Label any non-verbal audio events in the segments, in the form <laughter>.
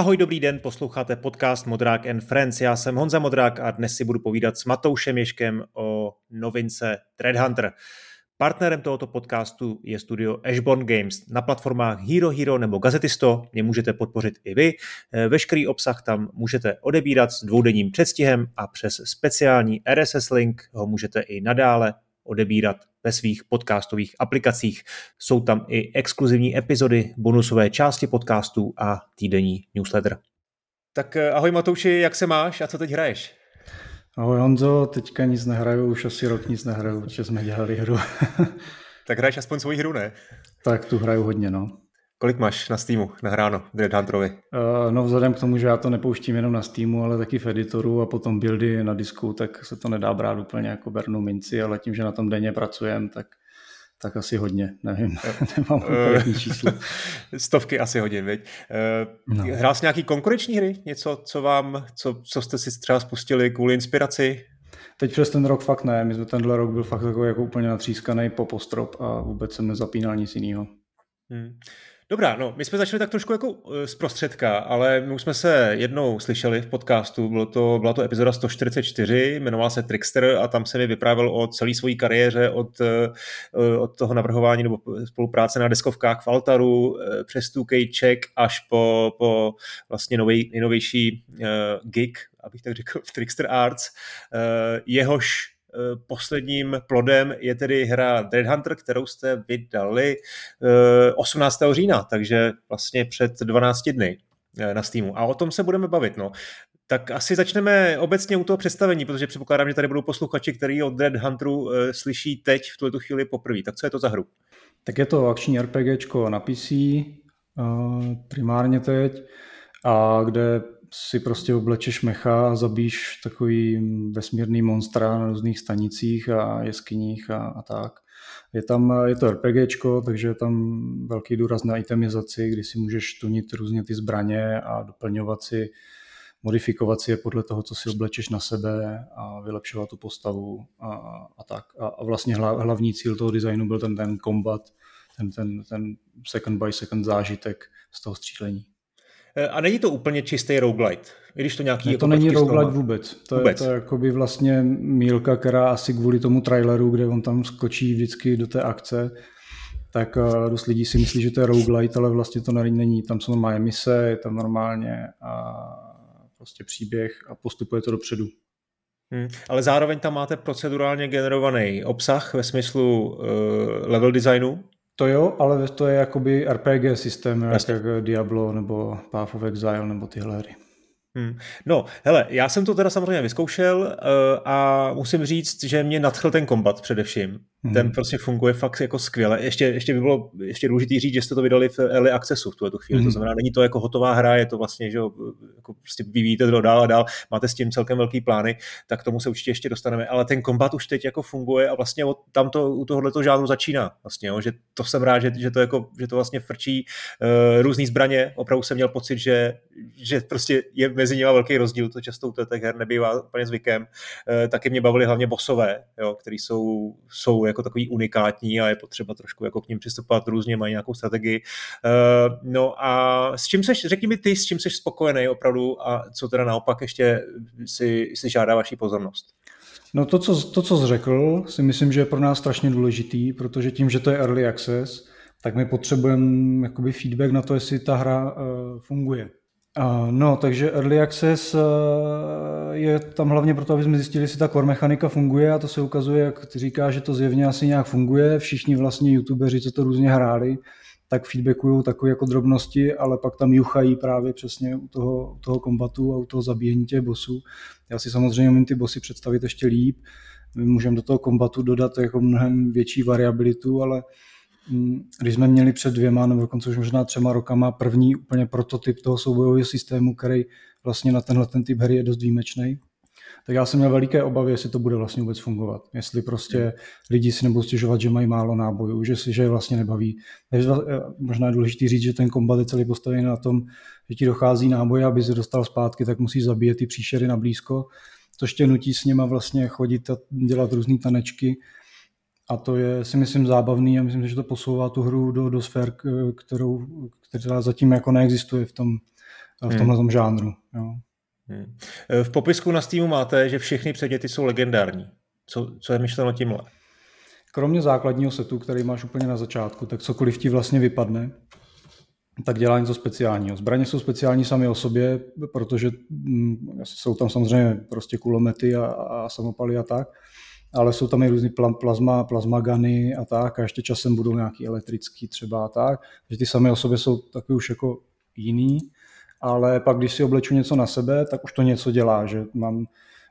Ahoj, dobrý den, posloucháte podcast Modrák and Friends. Já jsem Honza Modrák a dnes si budu povídat s Matoušem Ješkem o novince Threadhunter. Partnerem tohoto podcastu je studio Ashborn Games. Na platformách Hero Hero nebo Gazetisto mě můžete podpořit i vy. Veškerý obsah tam můžete odebírat s dvoudenním předstihem a přes speciální RSS link ho můžete i nadále odebírat ve svých podcastových aplikacích. Jsou tam i exkluzivní epizody, bonusové části podcastů a týdenní newsletter. Tak eh, ahoj Matouši, jak se máš a co teď hraješ? Ahoj Honzo, teďka nic nehraju, už asi rok nic nehraju, protože jsme dělali hru. <laughs> tak hraješ aspoň svoji hru, ne? Tak tu hraju hodně, no. Kolik máš na Steamu nahráno Dread Hunterovi? Uh, no vzhledem k tomu, že já to nepouštím jenom na Steamu, ale taky v editoru a potom buildy na disku, tak se to nedá brát úplně jako bernu minci, ale tím, že na tom denně pracujem, tak tak asi hodně, nevím, <laughs> nemám úplně číslo. <laughs> Stovky asi hodin, viď? Uh, no. Hrál jsi nějaký konkurenční hry? Něco, co vám, co, co jste si třeba spustili kvůli inspiraci? Teď přes ten rok fakt ne, my jsme tenhle rok byl fakt takový jako úplně natřískaný po postrop a vůbec jsem nezapínal nic jiného. Hmm. Dobrá, no, my jsme začali tak trošku jako eh, z prostředka, ale my už jsme se jednou slyšeli v podcastu, bylo to, byla to epizoda 144, jmenovala se Trickster a tam se mi vyprávěl o celé své kariéře od, eh, od toho navrhování nebo spolupráce na deskovkách v Altaru přes 2K Check až po, po vlastně novej, nejnovější gig, abych tak řekl, v Trickster Arts. Jehož Eh, posledním plodem je tedy hra Dread Hunter, kterou jste vydali 18. Eh, října, takže vlastně před 12 dny eh, na Steamu. A o tom se budeme bavit. No. Tak asi začneme obecně u toho představení, protože předpokládám, že tady budou posluchači, který od Dread Hunteru slyší teď v tuto chvíli poprvé. Tak co je to za hru? Tak je to akční RPGčko na PC, primárně teď, a kde si prostě oblečeš mecha a zabíš takový vesmírný monstra na různých stanicích a jeskyních a, a tak. Je tam, je to RPGčko, takže je tam velký důraz na itemizaci, kdy si můžeš tunit různě ty zbraně a doplňovat si, modifikovat si je podle toho, co si oblečeš na sebe a vylepšovat tu postavu a, a tak. A, a vlastně hlavní cíl toho designu byl ten, ten combat, ten, ten, ten second by second zážitek z toho střílení. Eh, a není to úplně čistý roguelite, i když to nějaký... Ne, jako to není roguelite vůbec. To vůbec. je to jakoby vlastně mílka, která asi kvůli tomu traileru, kde on tam skočí vždycky do té akce, tak uh, dost lidí si myslí, že to je roguelite, ale vlastně to není. Tam jsou normálně mise, je tam normálně a prostě příběh a postupuje to dopředu. Hmm, ale zároveň tam máte procedurálně generovaný obsah ve smyslu uh, level designu, to jo, ale to je jakoby RPG systém, jak, jak Diablo nebo Path of Exile nebo tyhle hry. Hmm. No, hele, já jsem to teda samozřejmě vyzkoušel uh, a musím říct, že mě nadchl ten kombat především. Hmm. Ten prostě funguje fakt jako skvěle. Ještě, ještě by bylo ještě důležité říct, že jste to vydali v early accessu v tuhle chvíli. Hmm. To znamená, není to jako hotová hra, je to vlastně, že jako prostě vyvíjíte to dál a dál, máte s tím celkem velký plány, tak tomu se určitě ještě dostaneme. Ale ten kombat už teď jako funguje a vlastně od, tam to u tohohle žádnou začíná. Vlastně, jo, že to jsem rád, že, že, to, jako, že to vlastně frčí uh, různý zbraně. Opravdu jsem měl pocit, že, že prostě je mezi nimi velký rozdíl, to často u těch her nebývá úplně zvykem. Uh, taky mě bavili hlavně bosové, jo, který jsou, jsou jako takový unikátní a je potřeba trošku jako k ním přistupovat různě, mají nějakou strategii. Uh, no a s čím seš, řekni mi ty, s čím jsi spokojený opravdu a co teda naopak ještě si, si žádá vaší pozornost? No to co, to, co jsi řekl, si myslím, že je pro nás strašně důležitý, protože tím, že to je early access, tak my potřebujeme jakoby feedback na to, jestli ta hra uh, funguje. No, takže Early Access eh, je tam hlavně proto, aby jsme zjistili, jestli ta core mechanika funguje a to se ukazuje, jak ty říká, že to zjevně asi nějak funguje. Všichni vlastně youtubeři, co to různě hráli, tak feedbackují takové jako drobnosti, ale pak tam juchají právě přesně u toho, u toho kombatu a u toho zabíjení těch bosů. Já si samozřejmě umím ty bossy představit ještě líp. My můžeme do toho kombatu dodat jako mnohem větší variabilitu, ale když jsme měli před dvěma nebo dokonce už možná třema rokama první úplně prototyp toho soubojového systému, který vlastně na tenhle ten typ hry je dost výjimečný, tak já jsem měl veliké obavy, jestli to bude vlastně vůbec fungovat. Jestli prostě lidi si nebudou stěžovat, že mají málo nábojů, že si že je vlastně nebaví. Takže možná je důležité říct, že ten kombat je celý postavený na tom, že ti dochází náboj, aby se dostal zpátky, tak musí zabíjet ty příšery na blízko, což tě nutí s něma vlastně chodit a dělat různé tanečky a to je, si myslím, zábavný a myslím, že to posouvá tu hru do, do sfér, kterou, která zatím jako neexistuje v tom v tomhle hmm. žánru. Jo. Hmm. V popisku na Steamu máte, že všechny předměty jsou legendární. Co, co je myšleno tímhle? Kromě základního setu, který máš úplně na začátku, tak cokoliv ti vlastně vypadne, tak dělá něco speciálního. Zbraně jsou speciální sami o sobě, protože mm, jsou tam samozřejmě prostě kulomety a, a samopaly a tak, ale jsou tam i různý plazma, plazmagany a tak a ještě časem budou nějaký elektrický třeba a tak, že ty sami o sobě jsou taky už jako jiný, ale pak když si obleču něco na sebe, tak už to něco dělá, že mám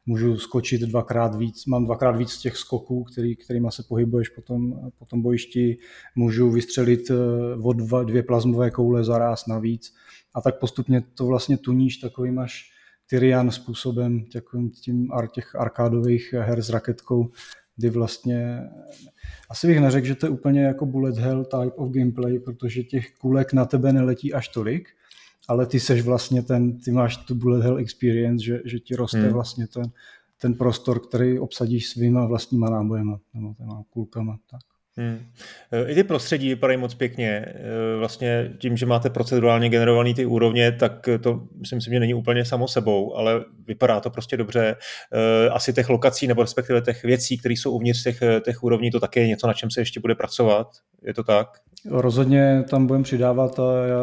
můžu skočit dvakrát víc, mám dvakrát víc těch skoků, který, kterýma se pohybuješ po tom, po tom bojišti, můžu vystřelit eh, o dva, dvě plazmové koule za ráz navíc a tak postupně to vlastně tuníš takovým až Tyrian způsobem, takovým tím těch arkádových her s raketkou, kdy vlastně asi bych neřekl, že to je úplně jako bullet hell type of gameplay, protože těch kulek na tebe neletí až tolik, ale ty seš vlastně ten, ty máš tu bullet hell experience, že, že ti roste hmm. vlastně ten, ten prostor, který obsadíš svýma vlastníma nábojema nebo těma kulkama. Tak. Hmm. I ty prostředí vypadají moc pěkně. E, vlastně tím, že máte procedurálně generovaný ty úrovně, tak to myslím si, že není úplně samo sebou, ale vypadá to prostě dobře. Asi těch lokací nebo respektive těch věcí, které jsou uvnitř těch, těch úrovní, to také je něco, na čem se ještě bude pracovat. Je to tak? Rozhodně tam budeme přidávat a já,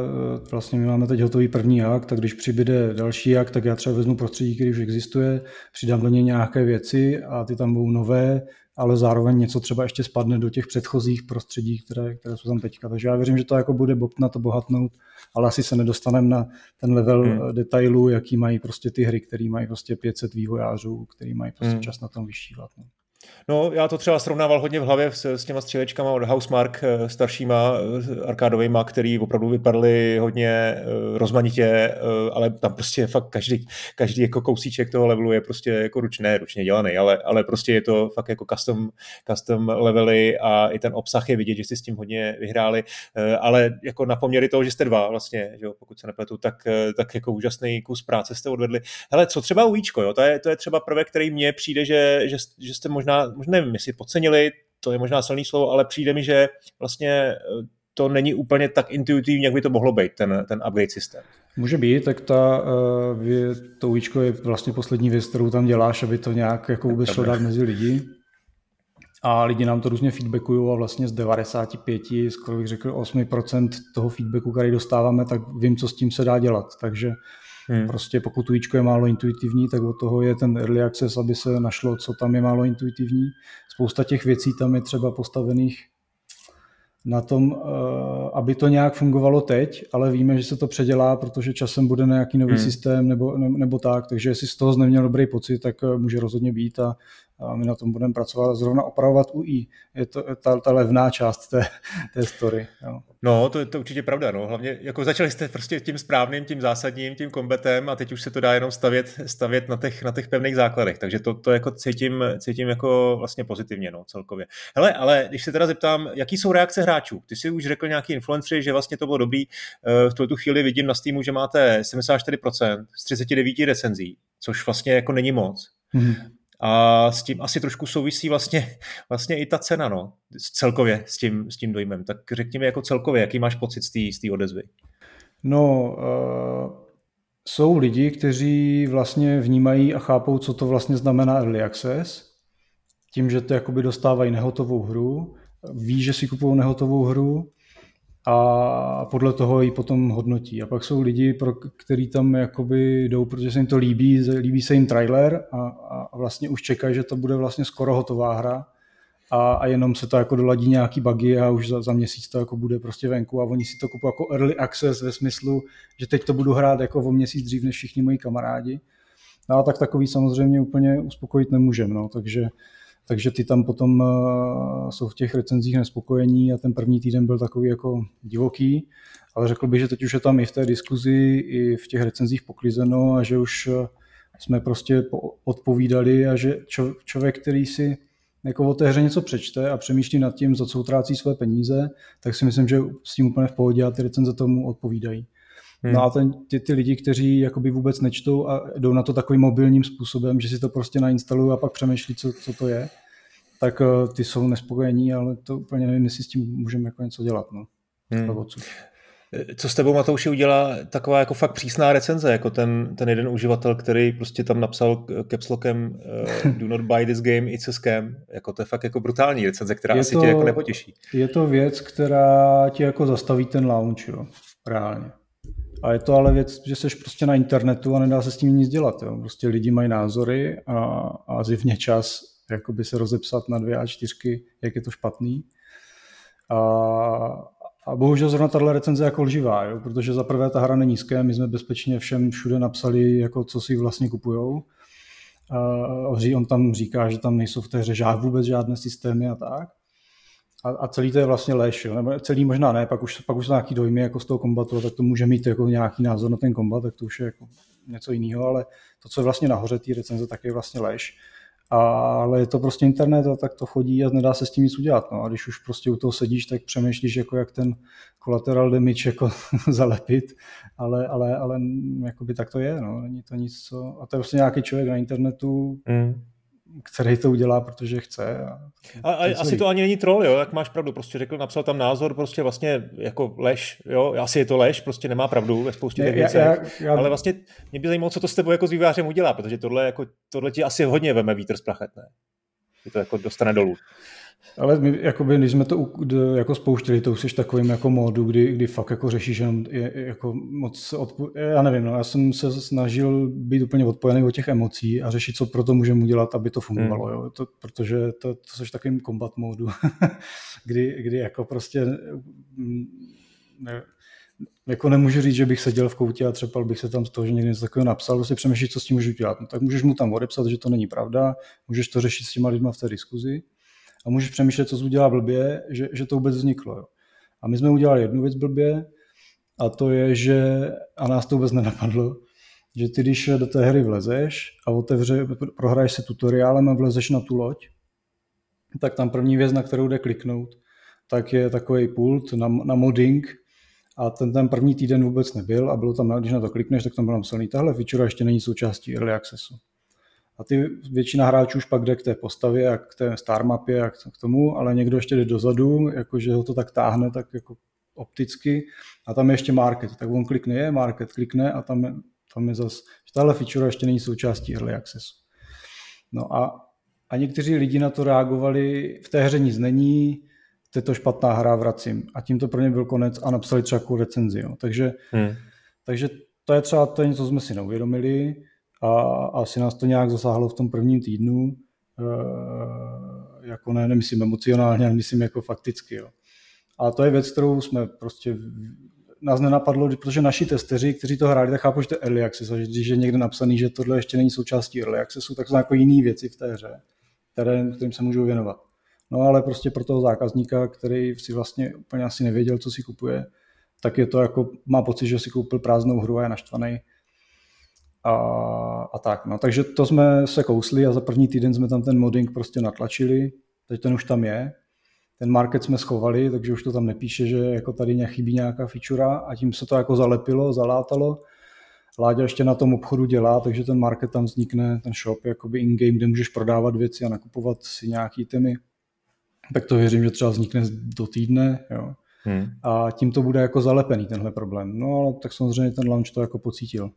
vlastně my máme teď hotový první akt, tak když přibyde další akt, tak já třeba vezmu prostředí, který už existuje, přidám do něj nějaké věci a ty tam budou nové, ale zároveň něco třeba ještě spadne do těch předchozích prostředí, které, které jsou tam teďka. Takže já věřím, že to jako bude na to bohatnout, ale asi se nedostaneme na ten level hmm. detailů, jaký mají prostě ty hry, které mají prostě 500 vývojářů, který mají prostě hmm. čas na tom vyšívat. No. No, já to třeba srovnával hodně v hlavě s, s těma střílečkama od Housemark eh, staršíma eh, arkádovými, který opravdu vypadaly hodně eh, rozmanitě, ale tam prostě fakt každý, každý jako kousíček toho levelu je prostě jako ručné, ručně dělaný, ale, ale prostě je to fakt jako custom, custom levely a i ten obsah je vidět, že jste s tím hodně vyhráli, ale jako na poměry toho, že jste dva vlastně, že jo, pokud se nepletu, tak, tak jako úžasný kus práce jste odvedli. Hele, co třeba ujíčko, jo, to je, to je třeba prvek, který mně přijde, že, že, že jste možná možná, nevím, jestli podcenili, to je možná silný slovo, ale přijde mi, že vlastně eh, to není úplně tak intuitivní, jak by to mohlo být, ten, ten upgrade systém. Může být, tak ta, uh, to UIčko je vlastně poslední věc, kterou tam děláš, aby to nějak jako vůbec šlo dát mezi lidi. A lidi nám to různě feedbackují a vlastně z 95, skoro bych řekl 8% toho feedbacku, který dostáváme, tak vím, co s tím se dá dělat. Takže Hmm. Prostě pokud UIčko je málo intuitivní, tak od toho je ten early access, aby se našlo, co tam je málo intuitivní. Spousta těch věcí tam je třeba postavených na tom, eh, aby to nějak fungovalo teď, ale víme, že se to předělá, protože časem bude nějaký nový hmm. systém nebo, nebo tak, takže jestli z toho neměl dobrý pocit, tak eh, může rozhodně být a a my na tom budeme pracovat zrovna opravovat UI. Je to ta, ta levná část té, té story. Jo. No, to je to určitě pravda. No. Hlavně jako začali jste prostě tím správným, tím zásadním, tím kombetem a teď už se to dá jenom stavět, stavět na, těch, na těch pevných základech. Takže to, to jako cítím, cítím jako vlastně pozitivně no, celkově. Hele, ale když se teda zeptám, jaký jsou reakce hráčů? Ty si už řekl nějaký influencery, že vlastně to bylo dobrý. Eh, v tuto chvíli vidím na Steamu, že máte 74% z 39 recenzí, což vlastně jako není moc. Mm-hmm. A s tím asi trošku souvisí vlastně, <laughs> vlastně i ta cena, no, celkově s tím, s tím dojmem. Tak řekni mi jako celkově, jaký máš pocit z té odezvy? No, uh, jsou lidi, kteří vlastně vnímají a chápou, co to vlastně znamená early access, tím, že to jakoby dostávají nehotovou hru, ví, že si kupují nehotovou hru a podle toho ji potom hodnotí. A pak jsou lidi, pro který tam jakoby jdou, protože se jim to líbí, líbí se jim trailer a, a vlastně už čekají, že to bude vlastně skoro hotová hra a, a jenom se to jako doladí nějaký bugy a už za, za měsíc to jako bude prostě venku a oni si to kupují jako early access ve smyslu, že teď to budu hrát jako o měsíc dřív než všichni moji kamarádi. No a tak takový samozřejmě úplně uspokojit nemůžeme, no, takže takže ty tam potom eh, jsou v těch recenzích nespokojení a ten první týden byl takový jako divoký, ale řekl bych, že teď už je tam i v té diskuzi, i v těch recenzích poklizeno a že už eh, jsme prostě odpovídali a že člověk, který si jako o té hře něco přečte a přemýšlí nad tím, za co utrácí své peníze, tak si myslím, že s tím úplně v pohodě a ty recenze tomu odpovídají. Hmm. No a ten, ty, ty lidi, kteří jakoby vůbec nečtou a jdou na to takovým mobilním způsobem, že si to prostě nainstalují a pak přemýšlí, co, co to je, tak uh, ty jsou nespokojení, ale to úplně nevím, jestli s tím můžeme jako něco dělat. No. Hmm. Co s tebou, Matouši, udělá taková jako fakt přísná recenze, jako ten, ten jeden uživatel, který prostě tam napsal capslockem uh, <laughs> do not buy this game, it's a scam. Jako to je fakt jako brutální recenze, která je asi to, tě jako nepotěší. Je to věc, která ti jako zastaví ten launch, jo, reálně. A je to ale věc, že jsi prostě na internetu a nedá se s tím nic dělat. Jo. Prostě lidi mají názory a, a zivně čas jakoby se rozepsat na dvě a čtyřky, jak je to špatný. A, a bohužel zrovna tahle recenze jako lživá, jo, protože za prvé ta hra není nízké, my jsme bezpečně všem všude napsali, jako co si vlastně kupujou. A on tam říká, že tam nejsou v té hře žád, vůbec žádné systémy a tak. A, a celý to je vlastně lež, jo. nebo celý možná ne, pak už, pak už jsou nějaký dojmy jako z toho kombatu, tak to může mít jako nějaký názor na ten kombat, tak to už je jako něco jiného, ale to, co je vlastně nahoře té recenze, tak je vlastně lež ale je to prostě internet a tak to chodí a nedá se s tím nic udělat. No. A když už prostě u toho sedíš, tak přemýšlíš, jako jak ten collateral damage jako <laughs> zalepit, ale, ale, ale jakoby tak to je. No. Není to nic, co... A to je prostě nějaký člověk na internetu, mm který to udělá, protože chce. A, a, a asi to ani není troll, jo, jak máš pravdu, prostě řekl, napsal tam názor, prostě vlastně jako lež, jo, asi je to lež, prostě nemá pravdu ve spoustě těch věcech, ale vlastně mě by zajímalo, co to s tebou jako s vývářem udělá, protože tohle, jako, tohle ti asi hodně veme vítr z plachet, ne? Je to jako dostane dolů. Ale my, jakoby, když jsme to jako spouštěli, to už jsi takovým jako módu, kdy, kdy fakt jako řešíš jenom je, jako moc, odpo- já nevím, no, já jsem se snažil být úplně odpojený od těch emocí a řešit, co pro to můžeme udělat, aby to fungovalo, hmm. jo? To, protože to, to jsi takovým combat módu, <laughs> kdy, kdy jako prostě mm, ne, jako nemůžu říct, že bych seděl v koutě a třepal bych se tam z toho, že někdo něco takového napsal, prostě přemýšlít, co s tím můžu dělat. No, tak můžeš mu tam odepsat, že to není pravda, můžeš to řešit s těma lidma v té diskuzi, a můžeš přemýšlet, co jsi udělal blbě, že, že to vůbec vzniklo. Jo. A my jsme udělali jednu věc blbě a to je, že, a nás to vůbec nenapadlo, že ty, když do té hry vlezeš a otevře, prohraješ se tutoriálem a vlezeš na tu loď, tak tam první věc, na kterou jde kliknout, tak je takový pult na, na modding a ten, ten první týden vůbec nebyl a bylo tam, když na to klikneš, tak tam bylo napsaný, tahle feature ještě není součástí early accessu. A ty většina hráčů už pak jde k té postavě a k té star mapě a k tomu, ale někdo ještě jde dozadu, jakože ho to tak táhne, tak jako opticky a tam je ještě market, tak on klikne je market, klikne a tam je, tam je zase, že tahle feature ještě není součástí early accessu. No a, a někteří lidi na to reagovali, v té hře nic není, to je to špatná hra, vracím. A tím to pro ně byl konec a napsali třeba recenzi. Jo. Takže, hmm. takže to je třeba to, je něco, co jsme si neuvědomili a asi nás to nějak zasáhlo v tom prvním týdnu, e, jako ne, nemyslím emocionálně, ale myslím jako fakticky. Jo. A to je věc, kterou jsme prostě nás nenapadlo, protože naši testeři, kteří to hráli, tak chápou, že to je early access, a že když je někde napsaný, že tohle ještě není součástí early accessu, tak jsou jako jiné věci v té hře, které, kterým se můžou věnovat. No ale prostě pro toho zákazníka, který si vlastně úplně asi nevěděl, co si kupuje, tak je to jako, má pocit, že si koupil prázdnou hru a je naštvaný, a, a tak. No. Takže to jsme se kousli a za první týden jsme tam ten modding prostě natlačili, teď ten už tam je. Ten market jsme schovali, takže už to tam nepíše, že jako tady chybí nějaká feature a tím se to jako zalepilo, zalátalo. Láďa ještě na tom obchodu dělá, takže ten market tam vznikne, ten shop jakoby in-game, kde můžeš prodávat věci a nakupovat si nějaký temy. Tak to věřím, že třeba vznikne do týdne, jo. Hmm. A tím to bude jako zalepený tenhle problém. No ale tak samozřejmě ten launch to jako pocítil.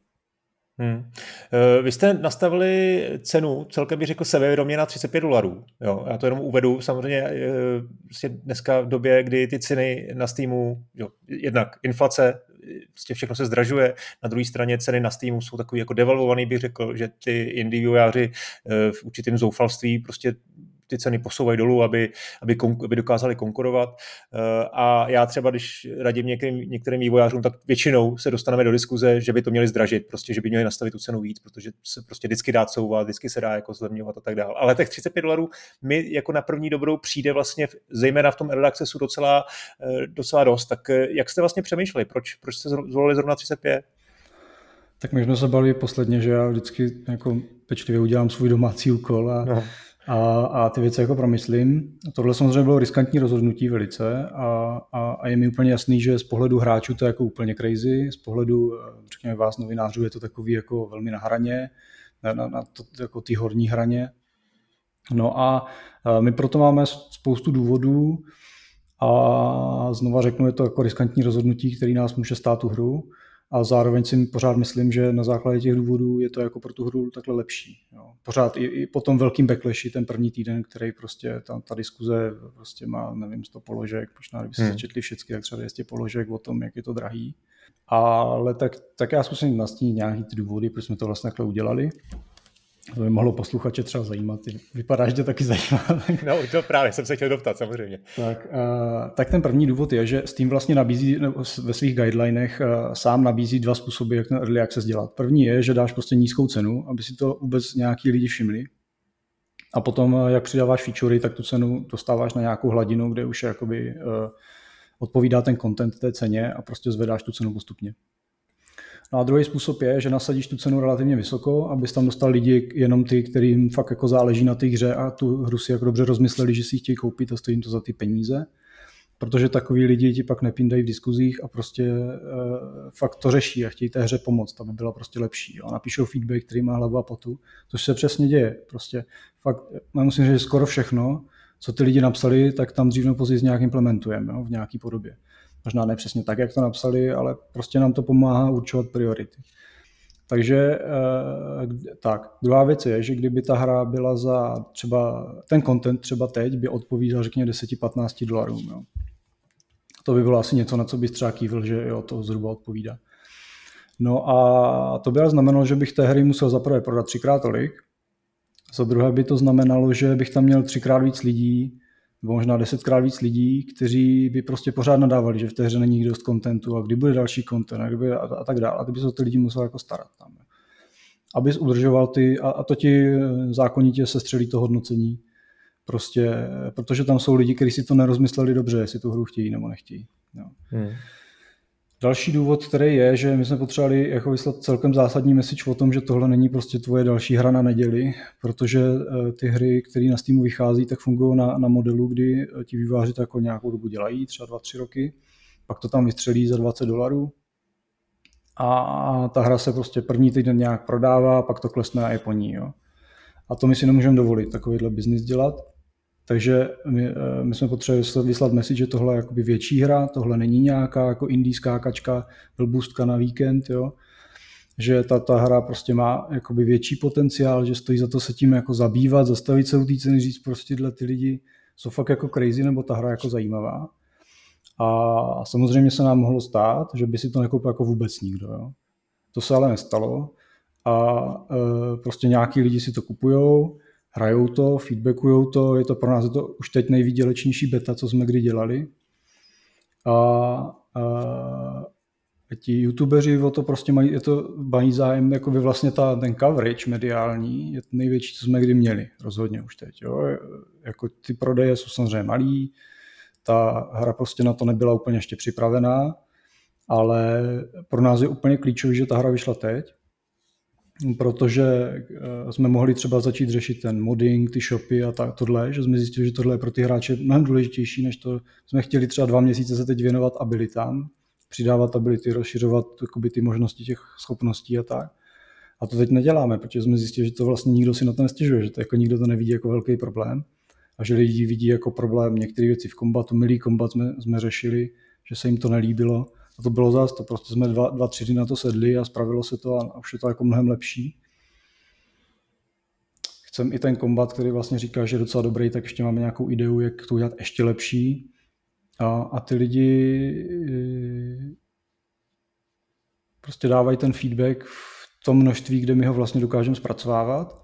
Hmm. Eh, vy jste nastavili cenu, celkem bych řekl sebevědomě na 35 dolarů. Jo, já to jenom uvedu. Samozřejmě eh, prostě dneska v době, kdy ty ceny na Steamu, jo, jednak inflace, prostě všechno se zdražuje, na druhé straně ceny na Steamu jsou takový jako devalvovaný, bych řekl, že ty indie eh, v určitém zoufalství prostě ty ceny posouvají dolů, aby, aby, kon, aby dokázali konkurovat. Eh, a já třeba, když radím některým, některým vývojářům, tak většinou se dostaneme do diskuze, že by to měli zdražit, prostě, že by měli nastavit tu cenu víc, protože se prostě vždycky dá couvat, vždycky se dá jako zlevňovat a tak dále. Ale těch 35 dolarů mi jako na první dobrou přijde vlastně, zejména v tom early accessu docela, eh, docela dost. Tak eh, jak jste vlastně přemýšleli, proč, proč jste zvolili zrovna 35? Tak my jsme se bavili posledně, že já vždycky jako pečlivě udělám svůj domácí úkol a no a, a ty věci jako promyslím. Tohle samozřejmě bylo riskantní rozhodnutí velice a, a, a je mi úplně jasný, že z pohledu hráčů to je jako úplně crazy, z pohledu, řekněme, vás novinářů je to takový jako velmi na hraně, na, na, na to, jako ty horní hraně. No a my proto máme spoustu důvodů A znova řeknu, je to jako riskantní rozhodnutí, který nás může stát tu hru a zároveň si pořád myslím, že na základě těch důvodů je to jako pro tu hru takhle lepší. Jo. Pořád i, i po tom velkým backlashi ten první týden, který prostě ta, ta diskuze prostě má, nevím, 100 položek, možná kdyby se hmm. začetli všechny, tak třeba 200 položek o tom, jak je to drahý. Ale tak, tak já zkusím nastínit nějaký ty důvody, proč jsme to vlastně takhle udělali. To by mohlo posluchače třeba zajímat. Vypadá, že to taky zajímá. <laughs> No, to právě jsem se chtěl doptat, samozřejmě. Tak, uh, tak ten první důvod je, že Steam vlastně nabízí ve svých guidelinech uh, sám nabízí dva způsoby, jak ten early access dělat. První je, že dáš prostě nízkou cenu, aby si to vůbec nějaký lidi všimli. A potom, uh, jak přidáváš featurey, tak tu cenu dostáváš na nějakou hladinu, kde už je jakoby, odpovídá ten content té ceně a prostě zvedáš tu cenu postupně. No a druhý způsob je, že nasadíš tu cenu relativně vysoko, abys tam dostal lidi jenom ty, kterým fakt jako záleží na té hře a tu hru si jako dobře rozmysleli, že si ji chtějí koupit a stojí jim to za ty peníze. Protože takový lidi ti pak nepindají v diskuzích a prostě uh, fakt to řeší a chtějí té hře pomoct, aby byla prostě lepší. A napíšou feedback, který má hlavu a potu, což se přesně děje. Prostě fakt, já musím říct, že skoro všechno, co ty lidi napsali, tak tam dřív nebo později nějak implementujeme jo, v nějaké podobě. Možná ne přesně tak, jak to napsali, ale prostě nám to pomáhá určovat priority. Takže eh, tak, druhá věc je, že kdyby ta hra byla za třeba, ten content třeba teď by odpovídal řekněme 10-15 dolarů. Jo. To by bylo asi něco, na co bys třeba kývil, že jo, to zhruba odpovídá. No a to by ale znamenalo, že bych té hry musel zaprvé prodat třikrát tolik, za druhé by to znamenalo, že bych tam měl třikrát víc lidí, nebo možná desetkrát víc lidí, kteří by prostě pořád nadávali, že v té hře není dost kontentu a kdy bude další content a, kdy bude a, a tak dále. A ty by se o ty lidi musel jako starat tam. Abys udržoval ty, a, a to ti eh, zákonitě se střelí to hodnocení, prostě, protože tam jsou lidi, kteří si to nerozmysleli dobře, jestli tu hru chtějí nebo nechtějí. Jo. Hmm. Další důvod, který je, že my jsme potřebovali jako vyslat celkem zásadní message o tom, že tohle není prostě tvoje další hra na neděli, protože eh, ty hry, které na Steamu vychází, tak fungují na, na modelu, kdy eh, ti výváři to jako nějakou dobu dělají, třeba 2-3 roky, pak to tam vystřelí za 20 dolarů a ta hra se prostě první týden nějak prodává, pak to klesne a je po ní. Jo. A to my si nemůžeme dovolit, takovýhle biznis dělat. Takže my, eh, my jsme potřebovali vyslat message, že tohle je větší hra, tohle není nějaká jako indie skákačka, boostka na víkend, jo. že ta, ta hra prostě má jakoby větší potenciál, že stojí za to se tím jako zabývat, zastavit se u té ceny, říct prostě tyhle ty lidi jsou fakt jako crazy, nebo ta hra jako zajímavá. A samozřejmě se nám mohlo stát, že by si to nekoupil jako vůbec nikdo. Jo. To se ale nestalo a e, prostě nějaký lidi si to kupujou, hrajou to, feedbackujou to, je to pro nás to už teď nejvýdělečnější beta, co jsme kdy dělali. A, a ti youtubeři o to prostě mají, je to mají zájem, jako by vlastně ta, ten coverage mediální je to největší, co jsme kdy měli, rozhodně už teď. Jo. Jako ty prodeje jsou samozřejmě malý, ta hra prostě na to nebyla úplně ještě připravená, ale pro nás je úplně klíčové, že ta hra vyšla teď protože eh, jsme mohli třeba začít řešit ten modding, ty shopy a tak, tohle, že jsme zjistili, že tohle je pro ty hráče mnohem důležitější, než to jsme chtěli třeba dva měsíce se teď věnovat abilitám, přidávat ability, rozšiřovat jakoby, ty možnosti těch schopností a tak. A to teď neděláme, protože jsme zjistili, že to vlastně nikdo si na to nestěžuje, že to jako nikdo to nevidí jako velký problém a že lidi vidí jako problém některé věci v kombatu. Milý kombat jsme, jsme řešili, že se jim to nelíbilo a to bylo zase, to prostě jsme dva, dva, tři dny na to sedli a spravilo se to a, a už je to jako mnohem lepší. Chcem i ten kombat, který vlastně říká, že je docela dobrý, tak ještě máme nějakou ideu, jak to udělat ještě lepší. A, a ty lidi e, prostě dávají ten feedback v tom množství, kde my ho vlastně dokážeme zpracovávat.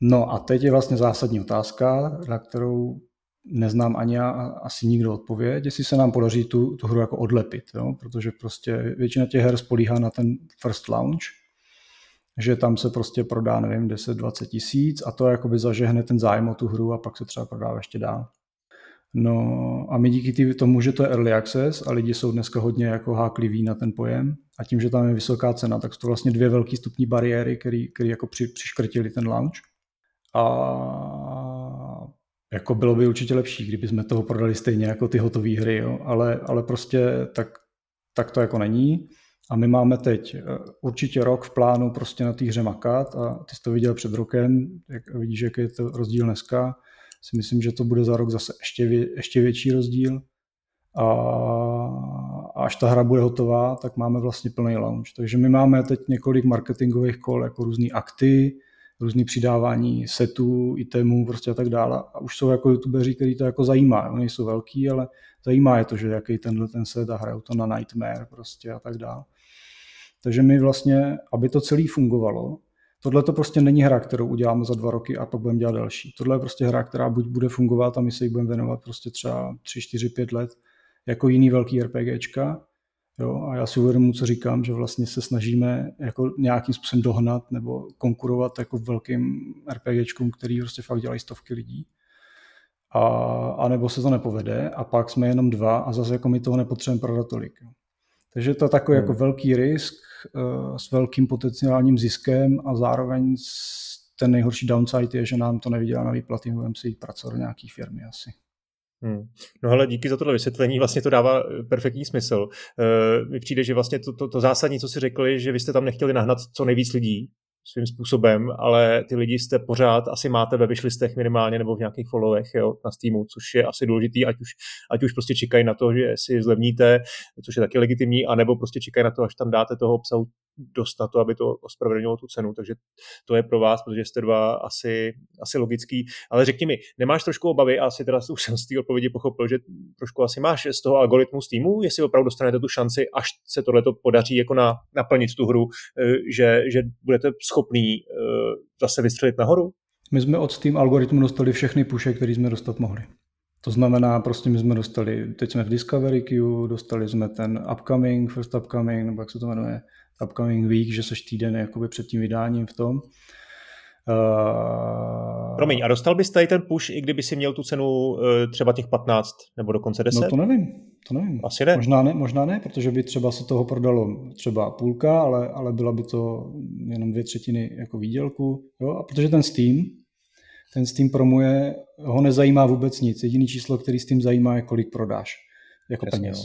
No a teď je vlastně zásadní otázka, na kterou neznám ani já, asi nikdo odpověď, jestli se nám podaří tu, tu hru jako odlepit, jo? protože prostě většina těch her spolíhá na ten first launch, že tam se prostě prodá, nevím, 10-20 tisíc a to jakoby zažehne ten zájem o tu hru a pak se třeba prodá ještě dál. No a my díky tomu, že to je early access a lidi jsou dneska hodně jako hákliví na ten pojem a tím, že tam je vysoká cena, tak jsou to vlastně dvě velké stupní bariéry, které jako při, přiškrtili ten launch. A jako bylo by určitě lepší, kdyby jsme toho prodali stejně jako ty hotové hry, jo? Ale, ale prostě tak, tak to jako není. A my máme teď eh, určitě rok v plánu prostě na té hře makat a ty jsi to viděl před rokem, jak vidíš, jaký je to rozdíl dneska. si myslím, že to bude za rok zase ještě, vě, ještě větší rozdíl. A až ta hra bude hotová, tak máme vlastně plný launch. Takže my máme teď několik marketingových kol, jako různé akty, různý přidávání setů, itemů prostě a tak dále. A už jsou jako youtubeři, který to jako zajímá. Oni jsou velký, ale zajímá je to, že jaký tenhle ten set a hrajou to na Nightmare prostě a tak dále. Takže my vlastně, aby to celé fungovalo, tohle to prostě není hra, kterou uděláme za dva roky a pak budeme dělat další. Tohle je prostě hra, která buď bude fungovat a my se jí budeme věnovat prostě třeba 3, 4, 5 let jako jiný velký RPGčka. Jo, a já si uvědomuji, co říkám, že vlastně se snažíme jako nějakým způsobem dohnat nebo konkurovat jako velkým RPGčkům, který prostě fakt dělají stovky lidí. A, a nebo se to nepovede a pak jsme jenom dva a zase jako my toho nepotřebujeme prodat tolik. Jo. Takže to je takový jako hmm. jako velký risk uh, s velkým potenciálním ziskem a zároveň ten nejhorší downside je, že nám to nevydělá na výplaty, budeme si jít pracovat do nějaký firmy asi. Hmm. No hele, díky za tohle vysvětlení, vlastně to dává eh, perfektní smysl. Uh, mi přijde, že vlastně to, to, to zásadní, co si řekli, že vy jste tam nechtěli nahnat co nejvíc lidí, svým způsobem, ale ty lidi jste pořád asi máte ve vyšlistech minimálně nebo v nějakých followech jo, na Steamu, což je asi důležitý, ať už, ať už prostě čekají na to, že si zlevníte, což je taky legitimní, anebo prostě čekají na to, až tam dáte toho obsahu dost na to, aby to ospravedlnilo tu cenu. Takže to je pro vás, protože jste dva asi, asi logický. Ale řekni mi, nemáš trošku obavy, asi teda už jsem z té odpovědi pochopil, že trošku asi máš z toho algoritmu z týmu, jestli opravdu dostanete tu šanci, až se tohle podaří jako na, naplnit tu hru, eh, že, že budete schopný eh, zase vystřelit nahoru? My jsme od Steam algoritmu dostali všechny puše, které jsme dostat mohli. To znamená, prostě my jsme dostali, teď jsme v Discovery Queue, dostali jsme ten upcoming, first upcoming, nebo jak se to jmenuje, upcoming week, že seš týden jakoby před tím vydáním v tom. Uh... Promiň, a dostal bys tady ten push, i kdyby si měl tu cenu uh, třeba těch 15 nebo dokonce 10? No to nevím, to nevím. Asi ne. Možná ne, možná ne, protože by třeba se toho prodalo třeba půlka, ale, ale byla by to jenom dvě třetiny jako výdělku. Jo? A protože ten Steam, ten Steam promuje, ho nezajímá vůbec nic. Jediný číslo, který Steam zajímá, je kolik prodáš jako Jasně, peněz.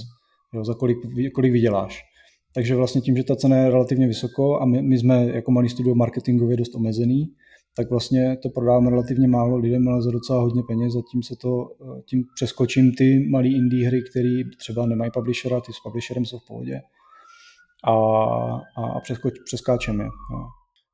No. Jo, za kolik, kolik vyděláš. Takže vlastně tím, že ta cena je relativně vysoko a my, my jsme jako malý studio marketingově dost omezený, tak vlastně to prodáváme relativně málo lidem, ale za docela hodně peněz, zatím se to, tím přeskočím ty malé indie hry, které třeba nemají publishera, ty s publisherem jsou v pohodě a, a přeskoč, přeskáčeme. No.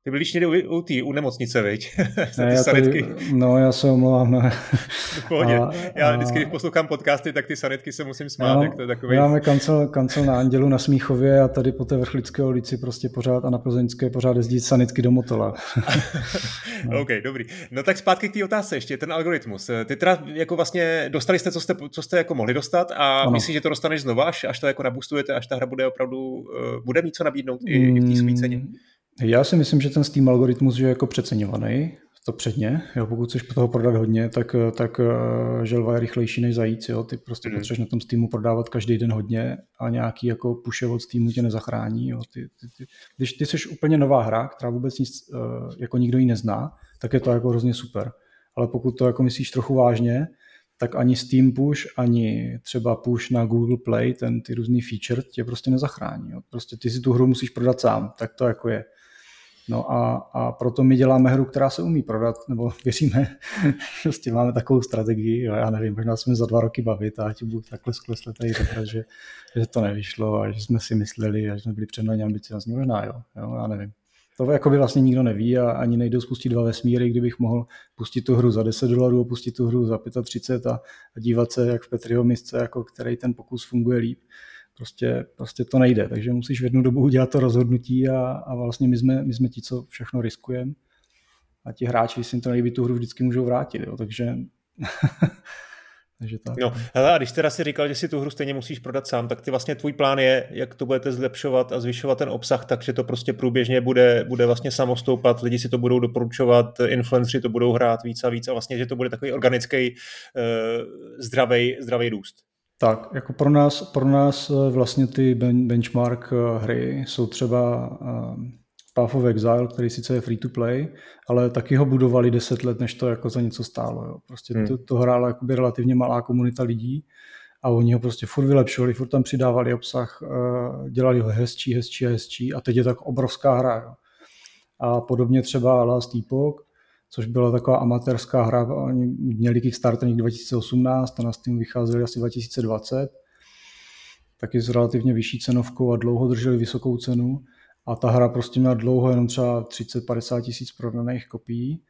Ty byli někde u, u, tý, u nemocnice, viď? <laughs> ne, já tady, no, já se omlouvám. Ne. V pohodě. A, já vždycky, když poslouchám podcasty, tak ty sanitky se musím smát. No, tak to je takový... My máme kancel, kancel na Andělu na Smíchově a tady po té Vrchlické ulici prostě pořád a na Plzeňské pořád jezdí sanitky do Motola. <laughs> no. OK, dobrý. No tak zpátky k té otázce ještě, ten algoritmus. Ty teda jako vlastně dostali jste, co jste, co jste jako mohli dostat a ano. myslíš, že to dostaneš znova, až, až to jako nabustujete, až ta hra bude opravdu, uh, bude mít co nabídnout i, i v té své ceně? Já si myslím, že ten Steam algoritmus je jako přeceňovaný, to předně. Jo, pokud chceš toho prodat hodně, tak, tak eh, želva je rychlejší než zajíc. Jo. Ty prostě mm. potřebuješ na tom Steamu prodávat každý den hodně a nějaký jako puše od Steamu tě nezachrání. Jo. Ty, ty, ty, když ty jsi úplně nová hra, která vůbec nic, eh, jako nikdo ji nezná, tak je to jako hrozně super. Ale pokud to jako myslíš trochu vážně, tak ani Steam push, ani třeba push na Google Play, ten ty různý feature tě prostě nezachrání. Jo. Prostě ty si tu hru musíš prodat sám, tak to jako je. No a, a proto my děláme hru, která se umí prodat, nebo <laughs> věříme, prostě máme takovou strategii, jo, já nevím, možná jsme za dva roky bavit a ti budu takhle sklesle tady říkat, že, že to nevyšlo a že jsme si mysleli, že jsme byli přednojně ambiciozní, možná jo, jo, já nevím. To jako by vlastně nikdo neví a ani nejdou spustit dva vesmíry, kdybych mohl pustit tu hru za 10 dolarů, pustit tu hru za 35 a, a dívat se, jak v Petriho misce, jako který ten pokus funguje líp Prostě, prostě to nejde, takže musíš v jednu dobu udělat to rozhodnutí a, a vlastně my jsme, my jsme ti, co všechno riskujeme a ti hráči, si jim to nejde, tu hru vždycky můžou vrátit, jo, takže <laughs> Takže tak. No, hele, a když teda si říkal, že si tu hru stejně musíš prodat sám, tak ty vlastně tvůj plán je, jak to budete zlepšovat a zvyšovat ten obsah, takže to prostě průběžně bude, bude vlastně samostoupat, lidi si to budou doporučovat, influenceri to budou hrát víc a víc a vlastně, že to bude takový organický, uh, zdravý, zdravý růst. Tak, jako pro nás, pro nás eh, vlastně ty benchmark eh, hry jsou třeba eh, Path of Exile, který sice je free to play, ale taky ho budovali deset let, než to jako za něco stálo. Jo. Prostě hmm. to, to hrála jakoby relativně malá komunita lidí a oni ho prostě furt vylepšovali, furt tam přidávali obsah, dělali ho hezčí, hezčí a hezčí a teď je tak obrovská hra. Jo. A podobně třeba Last Epoch, což byla taková amatérská hra. Oni měli Kickstarter někdy 2018 a na Steam vycházeli asi 2020. Taky s relativně vyšší cenovkou a dlouho drželi vysokou cenu. A ta hra prostě měla dlouho jenom třeba 30-50 tisíc prodaných kopií.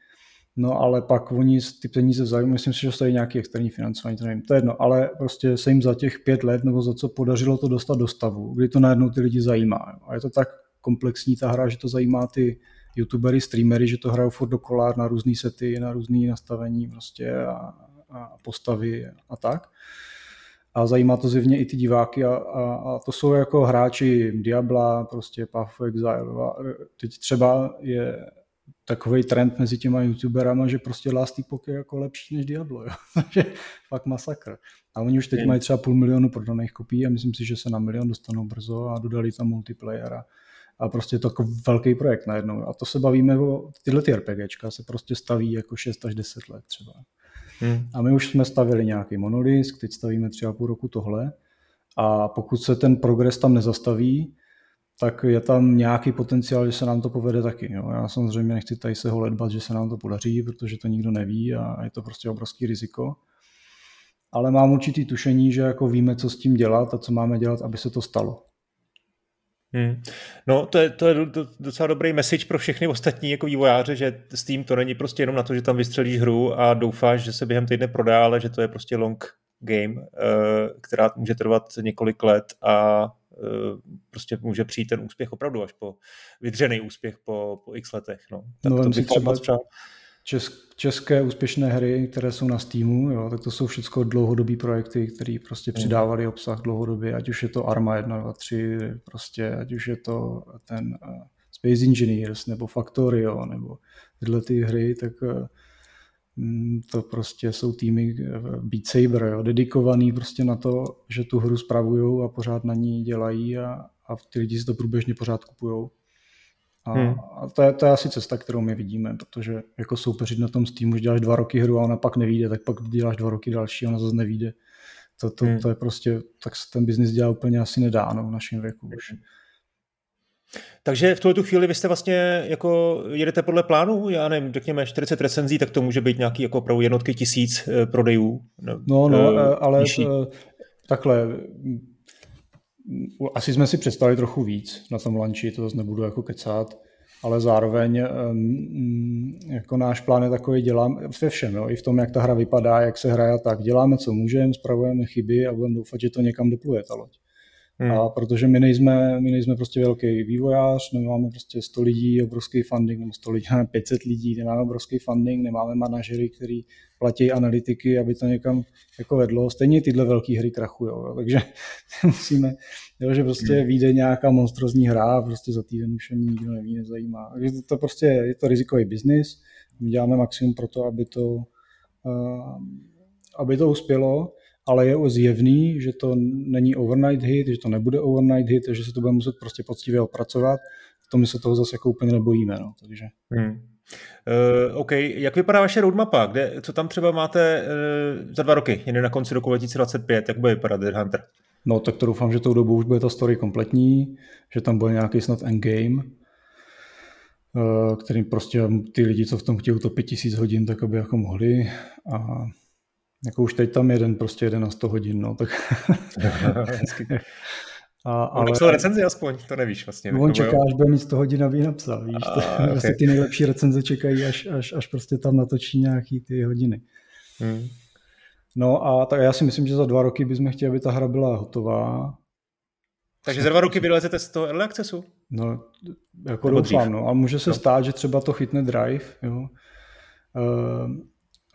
No ale pak oni ty peníze vzali, myslím si, že stojí nějaký externí financování, to nevím, to je jedno, ale prostě se jim za těch pět let nebo za co podařilo to dostat do stavu, kdy to najednou ty lidi zajímá. A je to tak komplexní ta hra, že to zajímá ty youtubery, streamery, že to hrajou furt dokola na různé sety, na různé nastavení prostě a, a postavy a tak. A zajímá to zjevně i ty diváky a, a, a to jsou jako hráči Diabla, prostě Path of Exile. A teď třeba je takový trend mezi těma youtuberama, že prostě Last Epoch je jako lepší než Diablo. Jo? <laughs> Takže fakt masakr. A oni už teď mají třeba půl milionu prodaných kopií a myslím si, že se na milion dostanou brzo a dodali tam multiplayer a, a prostě je to jako velký projekt najednou. A to se bavíme o tyhle ty RPGčka se prostě staví jako 6 až 10 let třeba. Hmm. A my už jsme stavili nějaký monolisk, teď stavíme třeba půl roku tohle a pokud se ten progres tam nezastaví, tak je tam nějaký potenciál, že se nám to povede taky. Jo. Já samozřejmě nechci tady se holedbat, že se nám to podaří, protože to nikdo neví a je to prostě obrovský riziko. Ale mám určitý tušení, že jako víme, co s tím dělat a co máme dělat, aby se to stalo. Hmm. No, to je, to je docela dobrý message pro všechny ostatní jako vývojáře, že Steam to není prostě jenom na to, že tam vystřelíš hru a doufáš, že se během týdne prodá, ale že to je prostě long game, eh, která může trvat několik let a Eh, prostě může přijít ten úspěch opravdu až po vydřený úspěch po, po x letech. No, tak no, to bych třeba přál. Česk, české úspěšné hry, které jsou na Steamu, jo, tak to jsou všechno dlouhodobé projekty, které prostě přidávali obsah dlouhodobě, ať už je to Arma 1, 2, 3, prostě, ať už je to ten uh, Space Engineers nebo Factorio nebo tyhle ty hry, tak uh, Mm, to prostě jsou týmy eh, Beat Saber, jo, dedikovaný prostě na to, že tu hru spravují a pořád na ní dělají a, a ty lidi si to průběžně pořád kupují. A, hmm. a to, je, to je asi cesta, kterou my vidíme, protože jako soupeřit na tom Steamu, že děláš dva roky hru a ona pak nevíde, tak pak děláš dva roky další a ona zase nevíde. To, to, hmm. to je prostě, tak se ten biznis dělá úplně asi nedá no, v našem věku už. Hmm. Takže v tuhle chvíli vy jste vlastně jako jedete podle plánu, já nevím, řekněme 40 recenzí, tak to může být nějaký jako opravdu jednotky tisíc eh, prodejů. No, no, no ale nižší. takhle, asi jsme si představili trochu víc na tom lanči, to zase nebudu jako kecat, ale zároveň jako náš plán je takový, děláme ve všem, jo, i v tom, jak ta hra vypadá, jak se hraje tak, děláme, co můžeme, spravujeme chyby a budeme doufat, že to někam dopluje ta loď. Hmm. A protože my nejsme, my nejsme prostě velký vývojář, nemáme prostě 100 lidí, obrovský funding, nebo 100 lidí, <laughs> máme 500 lidí, nemáme obrovský funding, nemáme manažery, který platí analytiky, aby to někam jako vedlo. Stejně tyhle velké hry krachují, takže <laughs> musíme, jo, že prostě hmm. vyjde nějaká monstrozní hra a prostě za týden už ani nikdo neví, nezajímá. Takže to, to prostě je to rizikový biznis, my děláme maximum pro to, aby to, uh, aby to uspělo ale je zjevný, že to není overnight hit, že to nebude overnight hit, že se to bude muset prostě poctivě opracovat. V tom my se toho zase jako úplně nebojíme. No, takže. Hmm. Uh, OK, jak vypadá vaše roadmapa? Kde, co tam třeba máte uh, za dva roky, jen na konci roku 2025, jak bude vypadat Dead Hunter? No, tak to doufám, že tou dobou už bude ta story kompletní, že tam bude nějaký snad endgame, uh, kterým prostě ty lidi, co v tom chtějí to 5000 hodin, tak aby jako mohli. A jako už teď tam jeden, prostě jeden na 100 hodin, no, tak... <laughs> A, ale... napsal recenzi aspoň, to nevíš vlastně. No, on čeká, až bude mít 100 hodin, aby napsal, víš. A, to, <laughs> okay. Prostě ty nejlepší recenze čekají, až, až, až prostě tam natočí nějaký ty hodiny. Hmm. No a tak já si myslím, že za dva roky bychom chtěli, aby ta hra byla hotová. Takže za dva roky vylezete z toho early accessu? No, jako Nebo doufám, no. A může se no. stát, že třeba to chytne drive, jo. Uh,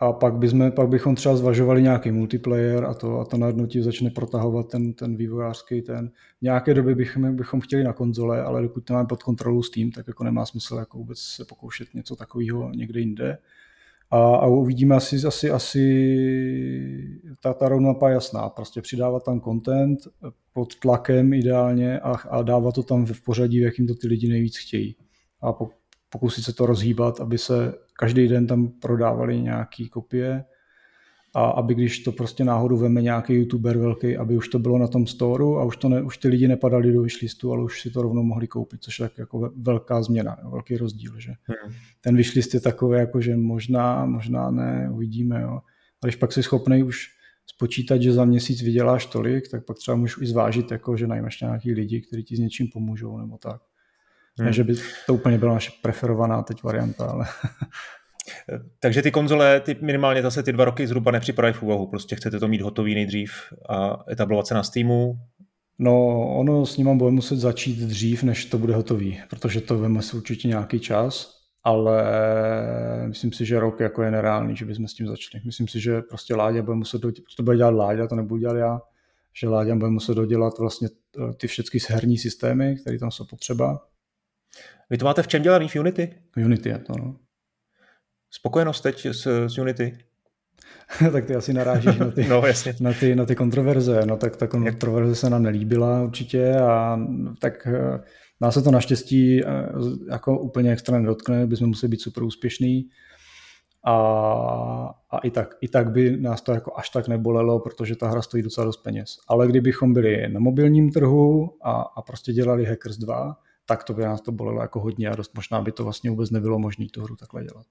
a pak, bychom, pak bychom třeba zvažovali nějaký multiplayer a to, a to najednou ti začne protahovat ten, ten vývojářský ten. V nějaké době bychom, bychom chtěli na konzole, ale dokud to máme pod kontrolou Steam, tak jako nemá smysl jako vůbec se pokoušet něco takového někde jinde. A, a uvidíme asi, asi, asi ta, ta roadmapa jasná, prostě přidávat tam content pod tlakem ideálně a, a dávat to tam v pořadí, v jakým to ty lidi nejvíc chtějí. A pokusit se to rozhýbat, aby se každý den tam prodávali nějaké kopie a aby když to prostě náhodou veme nějaký youtuber velký, aby už to bylo na tom storu a už, to ne, už ty lidi nepadali do wishlistu, ale už si to rovnou mohli koupit, což je tak jako velká změna, velký rozdíl, že hmm. ten wishlist je takový jako, že možná, možná ne, uvidíme, jo. A když pak jsi schopný už spočítat, že za měsíc vyděláš tolik, tak pak třeba můžeš i zvážit, jako, že najmeš nějaký lidi, kteří ti s něčím pomůžou nebo tak. Hmm. Ne, že by to úplně byla naše preferovaná teď varianta, ale... <laughs> Takže ty konzole, ty minimálně zase ty dva roky zhruba nepřipadají v úvahu, prostě chcete to mít hotový nejdřív a etablovat se na Steamu? No, ono s ním bude muset začít dřív, než to bude hotový, protože to veme si určitě nějaký čas, ale myslím si, že rok jako je nereálný, že bychom s tím začali. Myslím si, že prostě Láďa bude muset dodělat, to bude dělat Láďa, to nebudu dělat já, že Láďa bude muset dodělat vlastně eh, ty všechny herní systémy, které tam jsou potřeba. Vy to máte v čem dělaný v Unity? Unity je to, no. Spokojenost teď s, s Unity? <laughs> tak ty asi narážíš na ty, <laughs> no, jasně. na ty, na ty kontroverze. No tak ta kontroverze se nám nelíbila určitě a tak eh, nás se to naštěstí eh, jako úplně extra nedotkne, bychom museli být super úspěšný a, a i, tak, i tak by nás to jako až tak nebolelo, protože ta hra stojí docela dost peněz. Ale kdybychom byli na mobilním trhu a, a prostě dělali Hackers 2, tak to by nás to bolelo jako hodně a dost možná by to vlastně vůbec nebylo možné tu hru takhle dělat.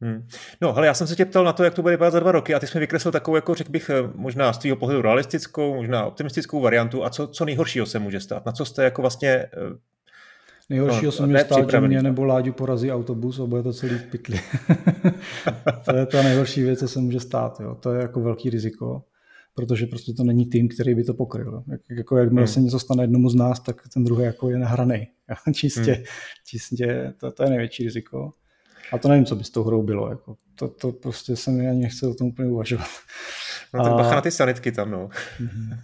Hmm. No, hele, já jsem se tě ptal na to, jak to bude vypadat za dva roky a ty jsi mi vykreslil takovou, jako řekl bych, eh, možná z tvého pohledu realistickou, možná optimistickou variantu a co, co nejhoršího se může stát? Na co jste jako vlastně eh, Nejhoršího no, se může stát, že mě nebo Láďu porazí autobus a bude to celý v pytli. <laughs> to je ta nejhorší věc, co se může stát. Jo. To je jako velký riziko, protože prostě to není tým, který by to pokryl. Jak, jako jakmile hmm. se něco stane jednomu z nás, tak ten druhý jako je nahraný. <laughs> čistě, hmm. čistě to, to je největší riziko. A to nevím, co by s tou hrou bylo. Jako. To, to prostě se mi ani nechce o tom úplně uvažovat. <laughs> No tak bacha na ty sanitky tam, no. Mhm.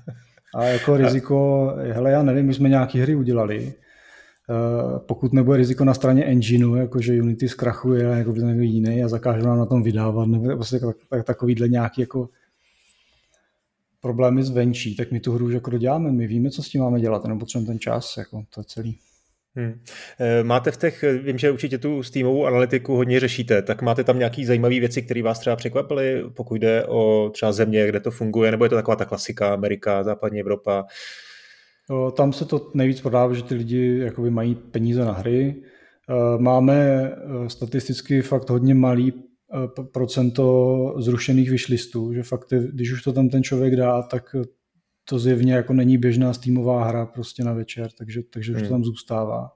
A jako riziko, hele, já nevím, my jsme nějaké hry udělali, Uh, pokud nebude riziko na straně engineu, jakože Unity zkrachuje jako by někdo jiný a zakáže nám na tom vydávat, nebo prostě tak, tak, takovýhle nějaký jako problémy zvenčí, tak my tu hru už jako doděláme, my víme, co s tím máme dělat, nebo potřebujeme ten čas, jako to je celý. Hmm. Eh, máte v těch, vím, že určitě tu Steamovou analytiku hodně řešíte, tak máte tam nějaké zajímavé věci, které vás třeba překvapily, pokud jde o třeba země, kde to funguje, nebo je to taková ta klasika Amerika, západní Evropa? Tam se to nejvíc prodává, že ty lidi jakoby mají peníze na hry. Eh, máme eh, statisticky fakt hodně malý procento zrušených wishlistů, že fakt, když už to tam ten člověk dá, tak to zjevně jako není běžná Steamová hra prostě na večer, takže, takže hmm. už to hmm. tam zůstává.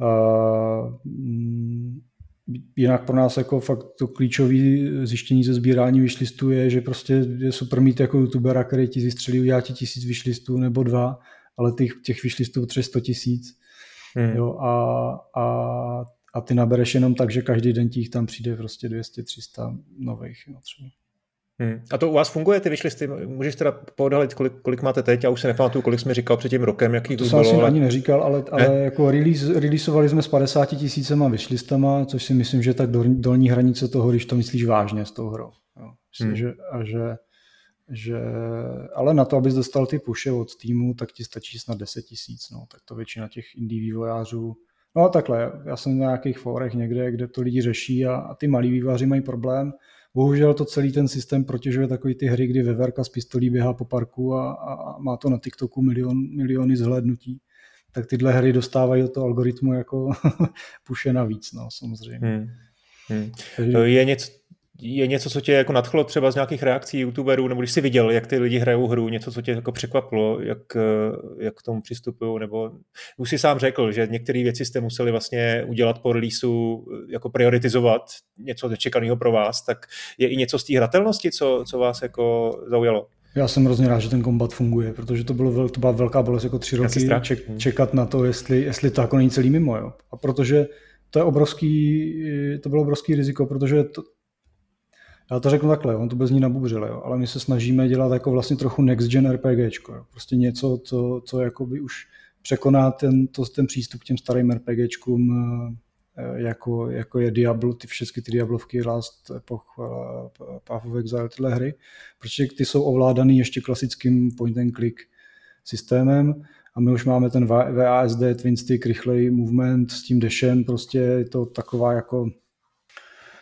Uh, jinak pro nás jako fakt to klíčové zjištění ze sbírání wishlistů je, že prostě je super mít jako youtubera, který ti vystřelí, udělá ti tisíc wishlistů nebo dva, ale těch, těch wishlistů třeba 100 tisíc. Hmm. Jo, a, a, a ty nabereš jenom tak, že každý den ti jich tam přijde prostě 200-300 nových. Jo, třeba. Hmm. A to u vás funguje, ty vyšlisty? Můžeš teda poodhalit, kolik, kolik máte teď? Já už se nepamatuju, kolik jsme říkal před tím rokem, jaký to jsem bylo. ani neříkal, ale, ale ne? jako release, releaseovali jsme s 50 tisícema vyšlistama, což si myslím, že tak dolní hranice toho, když to myslíš vážně s tou hrou. Jo. Myslím, hmm. že, a že, že, ale na to, abys dostal ty puše od týmu, tak ti stačí snad 10 tisíc. No. Tak to většina těch indie vývojářů No takhle, já jsem na nějakých fórech někde, kde to lidi řeší a, a ty malí vývojáři mají problém, Bohužel to celý ten systém protěžuje takový ty hry, kdy veverka z pistolí běhá po parku a, a má to na TikToku milion, miliony zhlédnutí. Tak tyhle hry dostávají od toho algoritmu jako <laughs> puše navíc, no, samozřejmě. Hmm. Hmm. Takže... Je něco, je něco, co tě jako nadchlo třeba z nějakých reakcí youtuberů, nebo když jsi viděl, jak ty lidi hrajou hru, něco, co tě jako překvapilo, jak, jak k tomu přistupují, nebo už si sám řekl, že některé věci jste museli vlastně udělat po releaseu, jako prioritizovat něco nečekaného pro vás, tak je i něco z té hratelnosti, co, co vás jako zaujalo? Já jsem hrozně rád, že ten kombat funguje, protože to, bylo, to byla velká bolest jako tři roky ček, čekat na to, jestli, jestli to jako není celý mimo. Jo. A protože to je obrovský, to bylo obrovský riziko, protože to, já to řeknu takhle, on to bez ní nabubřil, jo, ale my se snažíme dělat jako vlastně trochu next gen RPGčko, jo. prostě něco, co, co jakoby už překoná ten, to, ten přístup k těm starým RPGčkům, eh, jako, jako je Diablo, ty všechny ty Diablovky, Last Epoch, eh, Path of Exile, tyhle hry, protože ty jsou ovládaný ještě klasickým point and click systémem a my už máme ten VASD, Twin Stick, rychlej movement s tím dešem, prostě je to taková jako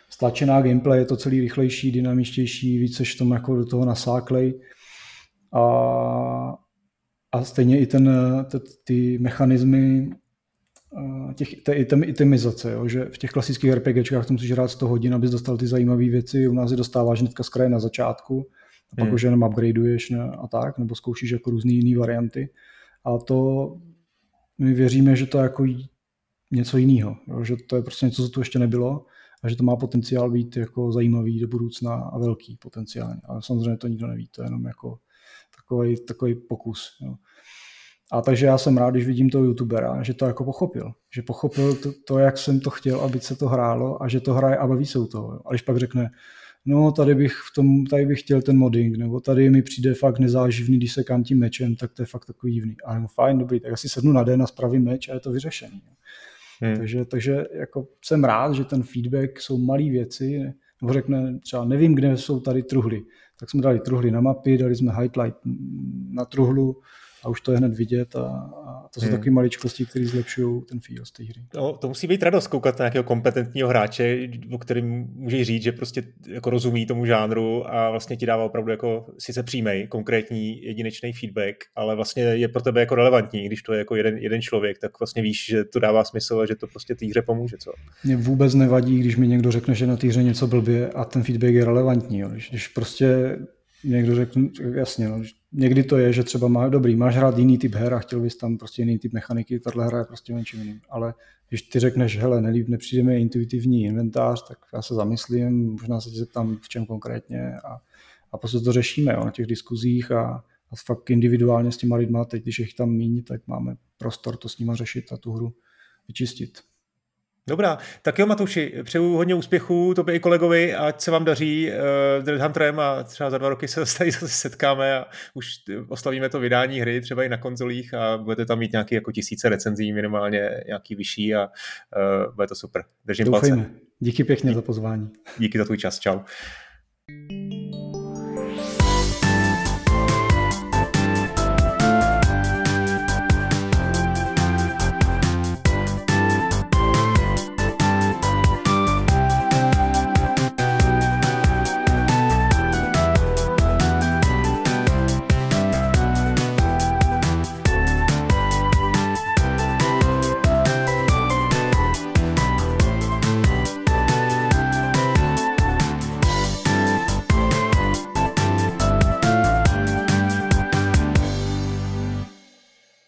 stlačená gameplay, je to celý rychlejší, dynamičtější, víc seš tom jako do toho nasáklej. A, a stejně i ten, ty, ty mechanismy těch, té itemizace, jo, že v těch klasických RPGčkách to musíš hrát 100 hodin, abys dostal ty zajímavé věci, u nás je dostáváš hnedka z kraje na začátku, a pak hmm. už jenom upgradeuješ ne, a tak, nebo zkoušíš jako různé jiné varianty. A to my věříme, že to je jako něco jiného, jo, že to je prostě něco, co tu ještě nebylo a že to má potenciál být jako zajímavý do budoucna a velký potenciálně. Ale samozřejmě to nikdo neví, to je jenom jako takový, takový pokus. Jo. A takže já jsem rád, když vidím toho youtubera, že to jako pochopil. Že pochopil to, to, jak jsem to chtěl, aby se to hrálo a že to hraje a baví se u toho. A když pak řekne, no tady bych, v tom, tady bych chtěl ten modding, nebo tady mi přijde fakt nezáživný, když se kam tím mečem, tak to je fakt takový divný. A jenom fajn, dobrý, tak asi sednu na den a spravím meč a je to vyřešený. Hmm. Takže, takže jako jsem rád, že ten feedback jsou malé věci, nebo řekne třeba nevím, kde jsou tady truhly. Tak jsme dali truhly na mapy, dali jsme highlight na truhlu, a už to je hned vidět a, a to jsou hmm. takové maličkosti, které zlepšují ten feel z té hry. No, to musí být radost koukat na nějakého kompetentního hráče, o kterém můžeš říct, že prostě jako rozumí tomu žánru a vlastně ti dává opravdu jako sice přímý, konkrétní jedinečný feedback, ale vlastně je pro tebe jako relevantní, když to je jako jeden, jeden člověk, tak vlastně víš, že to dává smysl a že to prostě té hře pomůže. Co? Mně vůbec nevadí, když mi někdo řekne, že na té hře něco blbě a ten feedback je relevantní. Jo. Když, když prostě někdo řekne, jasně, no, někdy to je, že třeba má, dobrý, máš hrát jiný typ her a chtěl bys tam prostě jiný typ mechaniky, tahle hra je prostě něčím jiným. Ale když ty řekneš, hele, nelíp, nepřijde mi intuitivní inventář, tak já se zamyslím, možná se tě zeptám v čem konkrétně a, a prostě to řešíme jo, na těch diskuzích a, a fakt individuálně s těma lidma, teď když jich tam míní, tak máme prostor to s nima řešit a tu hru vyčistit. Dobrá, tak jo Matouši, přeju hodně úspěchů tobě i kolegovi, ať se vám daří uh, Dread Hunterem a třeba za dva roky se <laughs> tady zase setkáme a už oslavíme to vydání hry třeba i na konzolích a budete tam mít nějaký jako tisíce recenzí minimálně, nějaký vyšší a uh, bude to super. Držím Doufejme. palce. Díky pěkně Díky. za pozvání. Díky za tvůj čas, čau.